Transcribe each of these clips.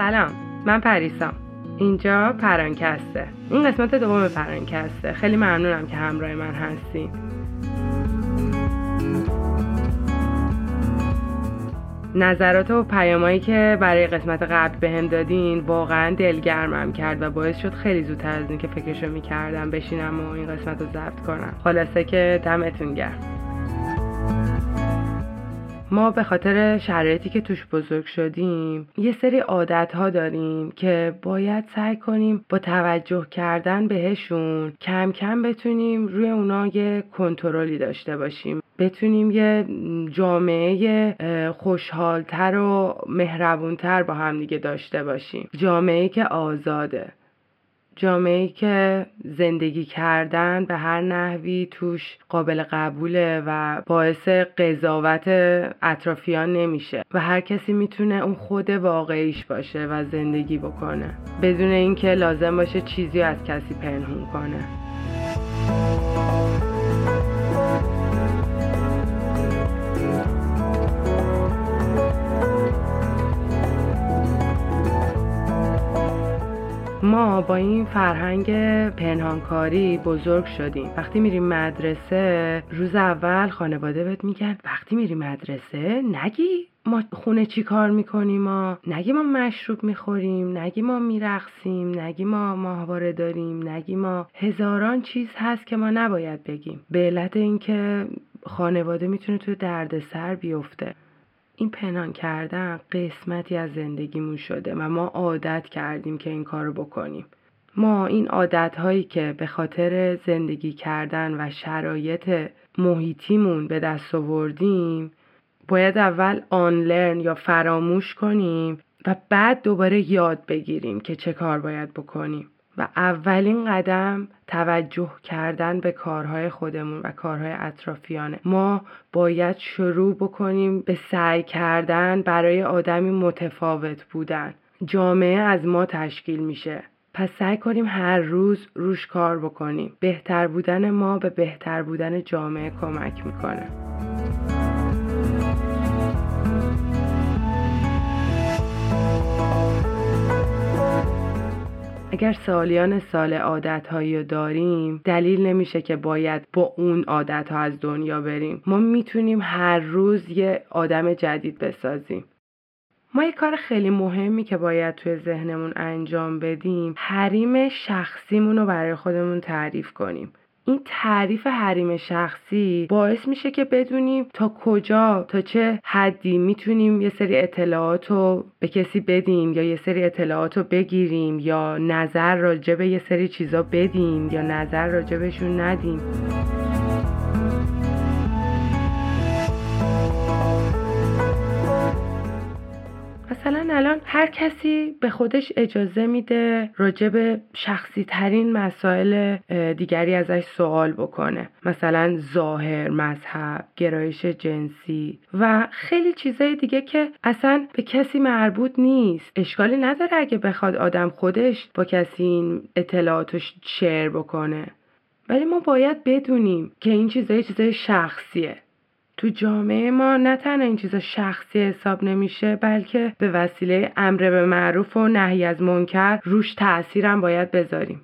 سلام من پریسام اینجا پرانکسته. این قسمت دوم پرانکسته. خیلی ممنونم که همراه من هستین. نظرات و پیامایی که برای قسمت قبل بهم دادین واقعا دلگرمم کرد و باعث شد خیلی زودتر از این که فکرشو می‌کردم بشینم و این قسمت رو ضبط کنم. خلاصه که دمتون گرم. ما به خاطر شرایطی که توش بزرگ شدیم یه سری عادت ها داریم که باید سعی کنیم با توجه کردن بهشون کم کم بتونیم روی اونا یه کنترلی داشته باشیم. بتونیم یه جامعه خوشحالتر و مهربونتر با هم دیگه داشته باشیم. جامعه که آزاده. جامعه که زندگی کردن به هر نحوی توش قابل قبوله و باعث قضاوت اطرافیان نمیشه و هر کسی می‌تونه اون خود واقعیش باشه و زندگی بکنه بدون اینکه لازم باشه چیزی از کسی پنهون کنه. ما با این فرهنگ پنهانکاری بزرگ شدیم. وقتی میریم مدرسه روز اول خانواده بهت میگن وقتی میری مدرسه نگی ما خونه چی کار می‌کنیم ما نگی ما مشروب می‌خوریم نگی ما میرقصیم نگی ما ماهواره داریم نگی ما هزاران چیز هست که ما نباید بگیم. به علت اینکه خانواده می‌تونه توی دردسر بیفته. این پنهان کردن قسمتی از زندگیمون شده و ما عادت کردیم که این کارو بکنیم. ما این عادت هایی که به خاطر زندگی کردن و شرایط محیطیمون به دست آوردیم باید اول آنلرن یا فراموش کنیم و بعد دوباره یاد بگیریم که چه کار باید بکنیم. و اولین قدم توجه کردن به کارهای خودمون و کارهای اطرافیانه. ما باید شروع بکنیم به سعی کردن برای آدمی متفاوت بودن. جامعه از ما تشکیل میشه. پس سعی کنیم هر روز روش کار بکنیم. بهتر بودن ما به بهتر بودن جامعه کمک می‌کنه. اگر سالیان سال عادت هایی رو داریم دلیل نمیشه که باید با اون عادت ها از دنیا بریم. ما می‌تونیم هر روز یه آدم جدید بسازیم. ما یه کار خیلی مهمی که باید توی ذهنمون انجام بدیم حریم شخصیمون رو برای خودمون تعریف کنیم. این تعریف حریم شخصی باعث میشه که بدونیم تا کجا تا چه حدی می‌تونیم یه سری اطلاعات رو به کسی بدیم یا یه سری اطلاعات رو بگیریم یا نظر راجع به یه سری چیزا بدیم یا نظر راجع بهشون ندیم. مثلا الان هر کسی به خودش اجازه میده راجع به شخصی ترین مسائل دیگری ازش سوال بکنه. مثلا ظاهر مذهب گرایش جنسی و خیلی چیزای دیگه که اصلا به کسی مربوط نیست. اشکالی نداره اگه بخواد آدم خودش با کسی این اطلاعاتش شیر بکنه. ولی ما باید بدونیم که این چیزای چیزای شخصیه. تو جامعه ما نه تنها این چیزا شخصی حساب نمیشه بلکه به وسیله امر به معروف و نهی از منکر روش تاثیرم باید بذاریم.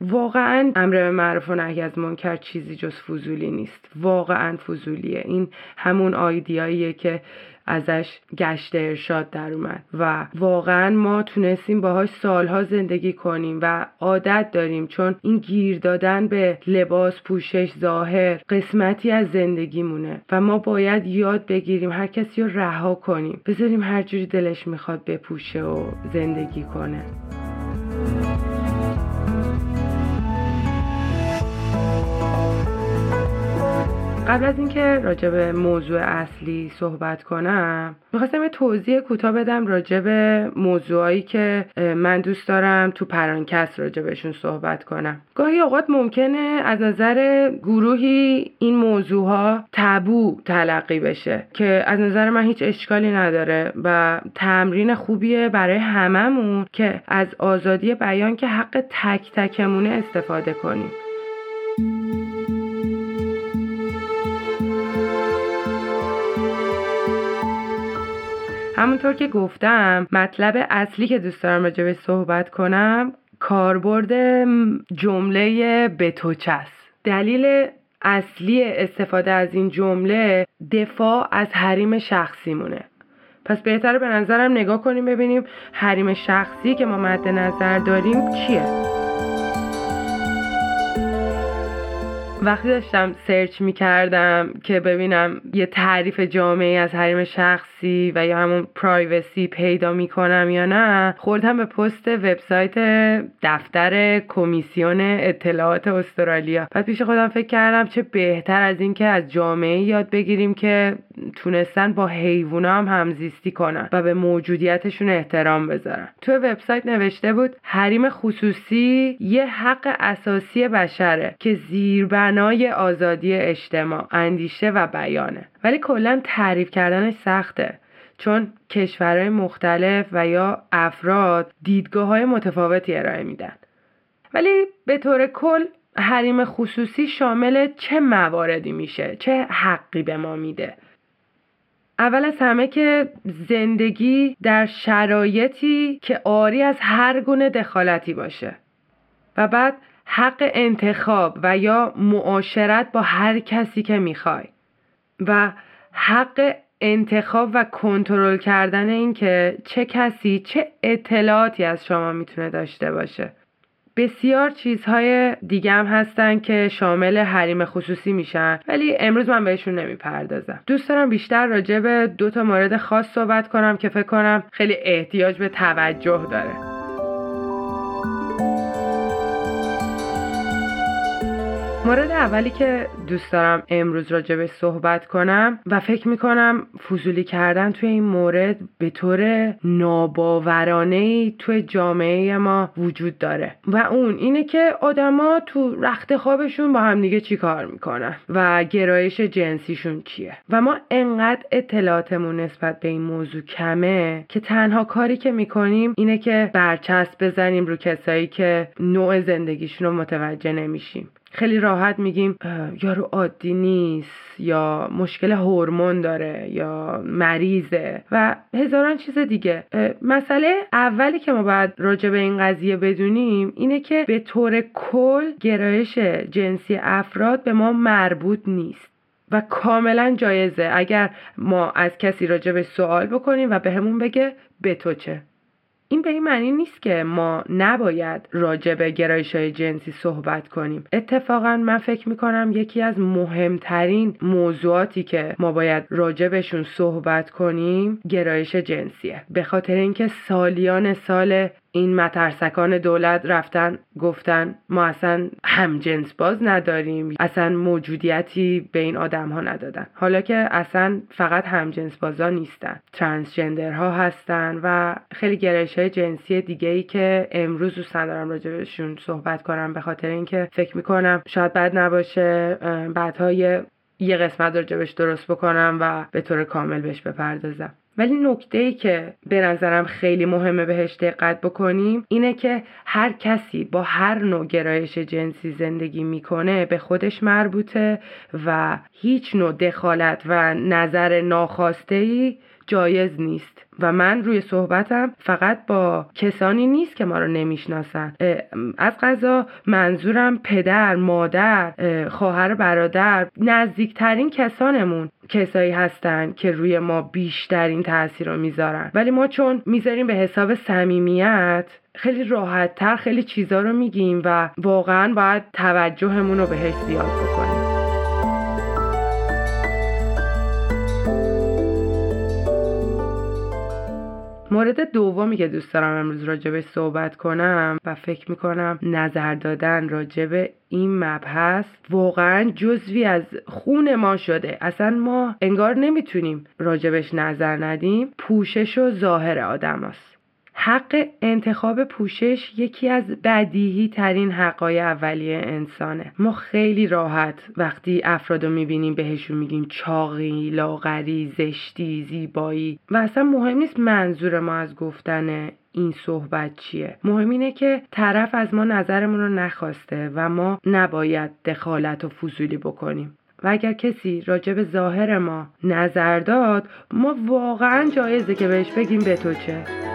واقعا امر به معروف و نهی از منکر چیزی جز فضولی نیست. واقعا فضولیه. این همون آیدیاییه که ازش گشت ارشاد در اومد. و واقعا ما تونستیم باهاش سالها زندگی کنیم و عادت داریم چون این گیر دادن به لباس پوشش ظاهر قسمتی از زندگیمونه و ما باید یاد بگیریم هر کسی رو رها کنیم. بذاریم هر جوری دلش می‌خواد بپوشه و زندگی کنه. قبل از اینکه راجع به موضوع اصلی صحبت کنم می‌خواستم یه توضیح کوتاه بدم راجع به موضوعایی که من دوست دارم تو پرانکست راجع بهشون صحبت کنم. گاهی اوقات ممکنه از نظر گروهی این موضوع ها تبو تلقی بشه که از نظر من هیچ اشکالی نداره و تمرین خوبیه برای هممون که از آزادی بیان که حق تک تکمونه استفاده کنیم. همونطور که گفتم مطلب اصلی که دوست دارم راجع صحبت کنم کاربرد جمله بتوچس دلیل اصلی استفاده از این جمله دفاع از حریم شخصی مونه پس بهتره به نظرم نگاه کنیم ببینیم حریم شخصی که ما مد نظر داریم چیه. وقتی داشتم سرچ می کردم که ببینم یه تعریف جامعی از حریم شخصی و یا همون پرایوسی پیدا می کنم یا نه خوردم به پست وبسایت دفتر کمیسیون اطلاعات استرالیا. بعد پیش خودم فکر کردم چه بهتر از اینکه از جامعه یاد بگیریم که تونستن با حیوونا هم همزیستی کنن و به موجودیتشون احترام بذارن. تو وبسایت نوشته بود حریم خصوصی یه حق اساسی بشره که زیربنای آزادی اجتماع اندیشه و بیانه. ولی کلا تعریف کردنش سخته. چون کشورهای مختلف و یا افراد دیدگاه های متفاوتی ارائه میدن. ولی به طور کل حریم خصوصی شامل چه مواردی میشه؟ چه حقی به ما میده؟ اول از همه که زندگی در شرایطی که آری از هر گونه دخالتی باشه و بعد حق انتخاب و یا معاشرت با هر کسی که می‌خوای و حق انتخاب و کنترل کردن این که چه کسی چه اطلاعاتی از شما می‌تونه داشته باشه. بسیار چیزهای دیگه هم هستن که شامل حریم خصوصی میشن ولی امروز من بهشون نمی‌پردازم. دوست دارم بیشتر راجع به دو تا مورد خاص صحبت کنم که فکر کنم خیلی احتیاج به توجه داره. مورد اولی که دوست دارم امروز راجبش صحبت کنم و فکر می‌کنم فضولی کردن توی این مورد به طور ناباورانه ای توی جامعه ما وجود داره. و اون اینه که آدما تو رخت خوابشون با همدیگه چی کار می‌کنن و گرایش جنسیشون چیه. و ما انقدر اطلاعاتمون نسبت به این موضوع کمه که تنها کاری که می‌کنیم اینه که برچسب بزنیم رو کسایی که نوع زندگیشون رو متوجه نمیشیم. خیلی راحت میگیم یارو عادی نیست یا مشکل هورمون داره یا مریضه. و هزاران چیز دیگه. مسئله اولی که ما باید راجع به این قضیه بدونیم اینه که به طور کل گرایش جنسی افراد به ما مربوط نیست و کاملا جایزه. اگر ما از کسی راجع به سوال بکنیم و به همون بگه به تو چه؟ این به این معنی نیست که ما نباید راجع به گرایش های جنسی صحبت کنیم. اتفاقا من فکر می‌کنم یکی از مهمترین موضوعاتی که ما باید راجع بهشون صحبت کنیم گرایش جنسیه. به خاطر اینکه سالیان سال این مترسکان دولت رفتن گفتن ما اصلا هم جنس باز نداریم اصلا موجودیتی به این آدم ها ندادن. حالا که اصلا فقط هم جنس بازا نیستن. ترانسجندر ها هستن و خیلی گرایش های جنسی دیگه ای که امروز دوست ندارم راجبشون صحبت کنم به خاطر اینکه فکر می‌کنم شاید بد نباشه بعدها یه قسمت راجبش درست بکنم و به طور کامل بهش بپردازم. ولی نکته ای که به نظرم خیلی مهمه بهش دقت بکنیم اینه که هر کسی با هر نوع گرایش جنسی زندگی می‌کنه به خودش مربوطه و هیچ نوع دخالت و نظر ناخواسته ای جایز نیست. و من روی صحبتم فقط با کسانی نیست که ما رو نمی‌شناسن. از غذا منظورم پدر مادر خواهر برادر نزدیکترین کسانمون کسایی هستن که روی ما بیشترین تاثیر رو می‌ذارن. ولی ما چون می‌ذاریم به حساب صمیمیت خیلی راحت تر خیلی چیزا رو میگیم و واقعا باید توجهمون رو بهش زیاد بکنیم. مورد دومی که دوست دارم امروز راجبش صحبت کنم و فکر می‌کنم نظر دادن راجب این مبحث واقعا جزوی از خون ما شده اصلا ما انگار نمی‌تونیم راجبش نظر ندیم پوشش و ظاهر آدم هست. حق انتخاب پوشش یکی از بدیهی ترین حقای اولیه انسانه. ما خیلی راحت وقتی افراد رو می‌بینیم بهشون میگیم چاقی، لاغری، زشتی، زیبایی و اصلا مهم نیست منظور ما از گفتن این صحبت چیه. مهم اینه که طرف از ما نظرمون رو نخواسته و ما نباید دخالت و فضولی بکنیم. و اگر کسی راجع به ظاهر ما نظر داد ما واقعا جایزه که بهش بگیم به تو چه.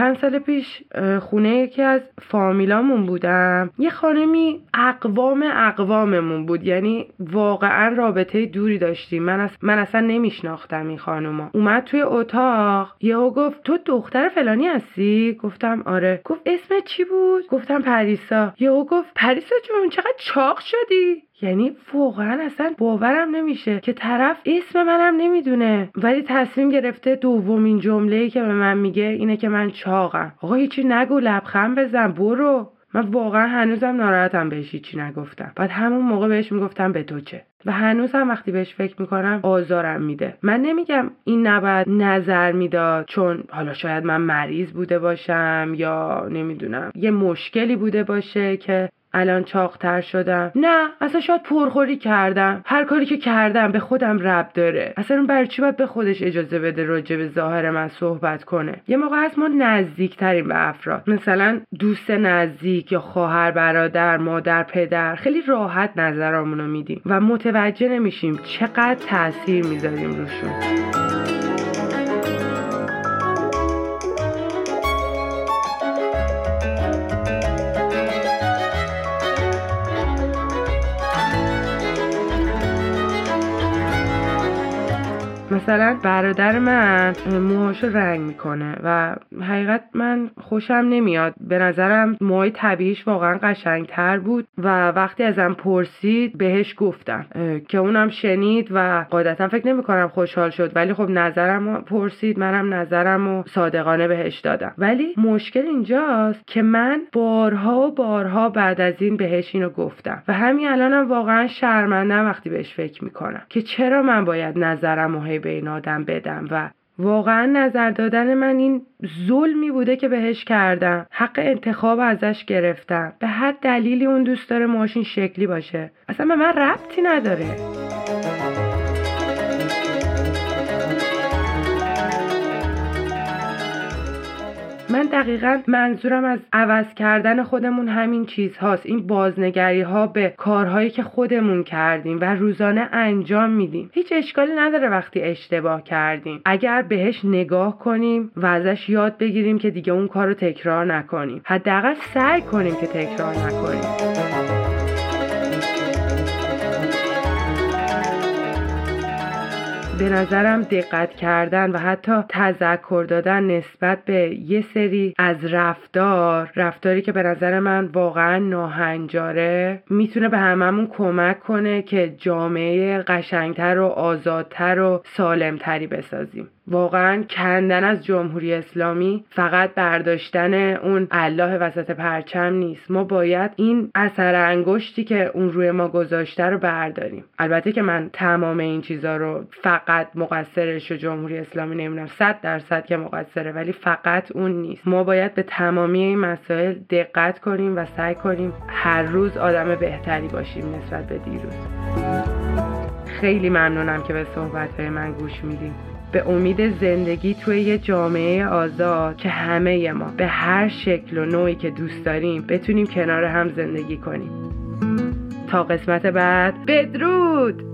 چند سال پیش خونه یکی از فامیلامون بودم. یه خانمی اقوام اقواممون بود. یعنی واقعا رابطه دوری داشتیم. من, از... من اصلا نمیشناختم این خانوما. اومد توی اتاق. یهو گفت تو دختر فلانی هستی؟ گفتم آره. گفت اسم چی بود؟ گفتم پریسا. یهو گفت پریسا جون چقدر چاق شدی؟ یعنی واقعا اصلا باورم نمیشه که طرف اسم منم نمی‌دونه. ولی تصمیم گرفته دومین جمله که به من میگه اینه که من چاقم. آقا هیچی نگو لبخند بزن برو. من واقعا هنوزم ناراحتم بهش هیچی نگفتم. بعد همون موقع بهش می‌گفتم به تو چه. و هنوز هم وقتی بهش فکر می‌کنم آزارم میده. من نمیگم این نباید نظر می‌داد چون حالا شاید من مریض بوده باشم یا نمی‌دونم یه مشکلی بوده باشه که الان چاقتر شدم. نه اصلا شاید پرخوری کردم. هر کاری که کردم به خودم رب داره. اصلا اون برای چی باید به خودش اجازه بده راجع به ظاهر من صحبت کنه؟ یه موقع هست ما نزدیکتریم به افراد. مثلا دوست نزدیک یا خواهر برادر مادر پدر. خیلی راحت نظرامونو میدیم و متوجه نمیشیم چقدر تاثیر می‌ذاریم روشون. مثلا برادر من موهاشو رنگ می‌کنه و حقیقت من خوشم نمیاد. به نظرم موهای طبیعیش واقعا قشنگتر بود و وقتی ازم پرسید بهش گفتم که اونم شنید و قاعدتا فکر نمی‌کنم خوشحال شد. ولی خب نظرم پرسید منم نظرم و صادقانه بهش دادم. ولی مشکل اینجاست که من بارها و بارها بعد از این بهش اینو گفتم و همین الانم واقعا شرمندم وقتی بهش فکر می‌کنم که چرا من باید نظرم و به این آدم بدم و واقعا نظر دادن من این ظلمی بوده که بهش کردم. حق انتخاب ازش گرفتم. به هر دلیلی اون دوست داره ماشین شکلی باشه. اصلا به من ربطی نداره. من دقیقا منظورم از عوض کردن خودمون همین چیز هاست. این بازنگری ها به کارهایی که خودمون کردیم و روزانه انجام میدیم. هیچ اشکالی نداره وقتی اشتباه کردیم. اگر بهش نگاه کنیم و ازش یاد بگیریم که دیگه اون کار رو تکرار نکنیم. حداقل سعی کنیم که تکرار نکنیم. به نظرم دقت کردن و حتی تذکر دادن نسبت به یه سری از رفتار رفتاری که به نظر من واقعا ناهنجاره می‌تونه به هممون کمک کنه که جامعه قشنگتر و آزادتر و سالمتری بسازیم. واقعا کندن از جمهوری اسلامی فقط برداشتن اون الله وسط پرچم نیست. ما باید این اثر انگشتی که اون روی ما گذاشته رو برداریم. البته که من تمام این چیزا رو فقط مقصرش و جمهوری اسلامی نمی‌دونم. صد درصد که مقصره ولی فقط اون نیست. ما باید به تمامی این مسائل دقت کنیم و سعی کنیم هر روز آدم بهتری باشیم نسبت به دیروز. خیلی ممنونم که به صحبت من گوش میدیم به امید زندگی توی یه جامعه آزاد که همه ما به هر شکل و نوعی که دوست داریم بتونیم کنار هم زندگی کنیم. تا قسمت بعد بدرود!